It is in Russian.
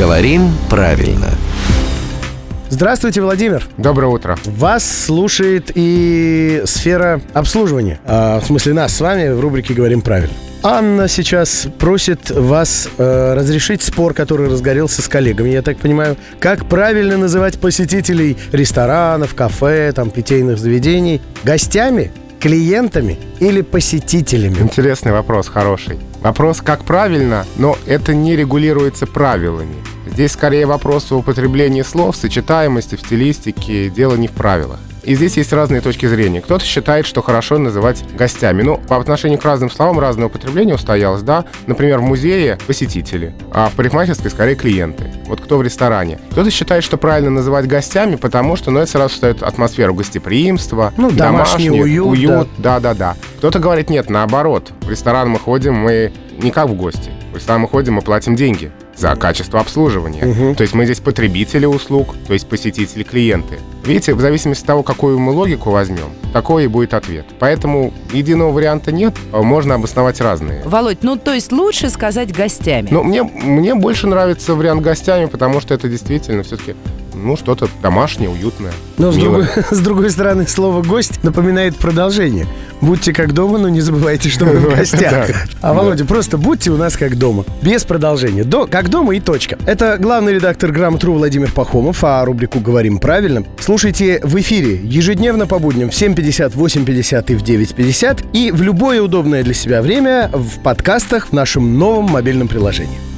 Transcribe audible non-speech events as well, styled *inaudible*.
Говорим правильно. Здравствуйте, Владимир. Доброе утро. Вас слушает и сфера обслуживания. А, в смысле нас с вами в рубрике «Говорим правильно». Анна сейчас просит вас э, разрешить спор, который разгорелся с коллегами, я так понимаю, как правильно называть посетителей ресторанов, кафе, там, питейных заведений гостями, клиентами или посетителями? Интересный вопрос, хороший. Вопрос, как правильно, но это не регулируется правилами. Здесь скорее вопрос о употреблении слов, сочетаемости, в стилистике, дело не в правилах. И здесь есть разные точки зрения. Кто-то считает, что хорошо называть гостями. Ну, по отношению к разным словам разное употребление устоялось, да. Например, в музее посетители, а в парикмахерской скорее клиенты. Вот кто в ресторане. Кто-то считает, что правильно называть гостями, потому что, ну, это сразу создает атмосферу гостеприимства, Ну, домашний уют, уют, да-да-да. Кто-то говорит, нет, наоборот. В ресторан мы ходим, мы не как в гости. В ресторан мы ходим, мы платим деньги за качество обслуживания. Мгм. То есть мы здесь потребители услуг, то есть посетители, клиенты. Видите, в зависимости от того, какую мы логику возьмем, такой и будет ответ. Поэтому единого варианта нет, а можно обосновать разные. Володь, ну то есть лучше сказать гостями. Но мне, мне больше нравится вариант гостями, потому что это действительно все-таки ну, что-то домашнее, уютное. Но с другой, *laughs* с другой стороны, слово «гость» напоминает продолжение. Будьте как дома, но не забывайте, что вы в *laughs* гостях. А, Володя, просто будьте у нас как дома. Без продолжения. До, как дома и точка. Это главный редактор «Грамотру» Владимир Пахомов, а рубрику «Говорим правильно» слушайте в эфире ежедневно по будням в 7.50, 8.50 и в 9.50 и в любое удобное для себя время в подкастах в нашем новом мобильном приложении.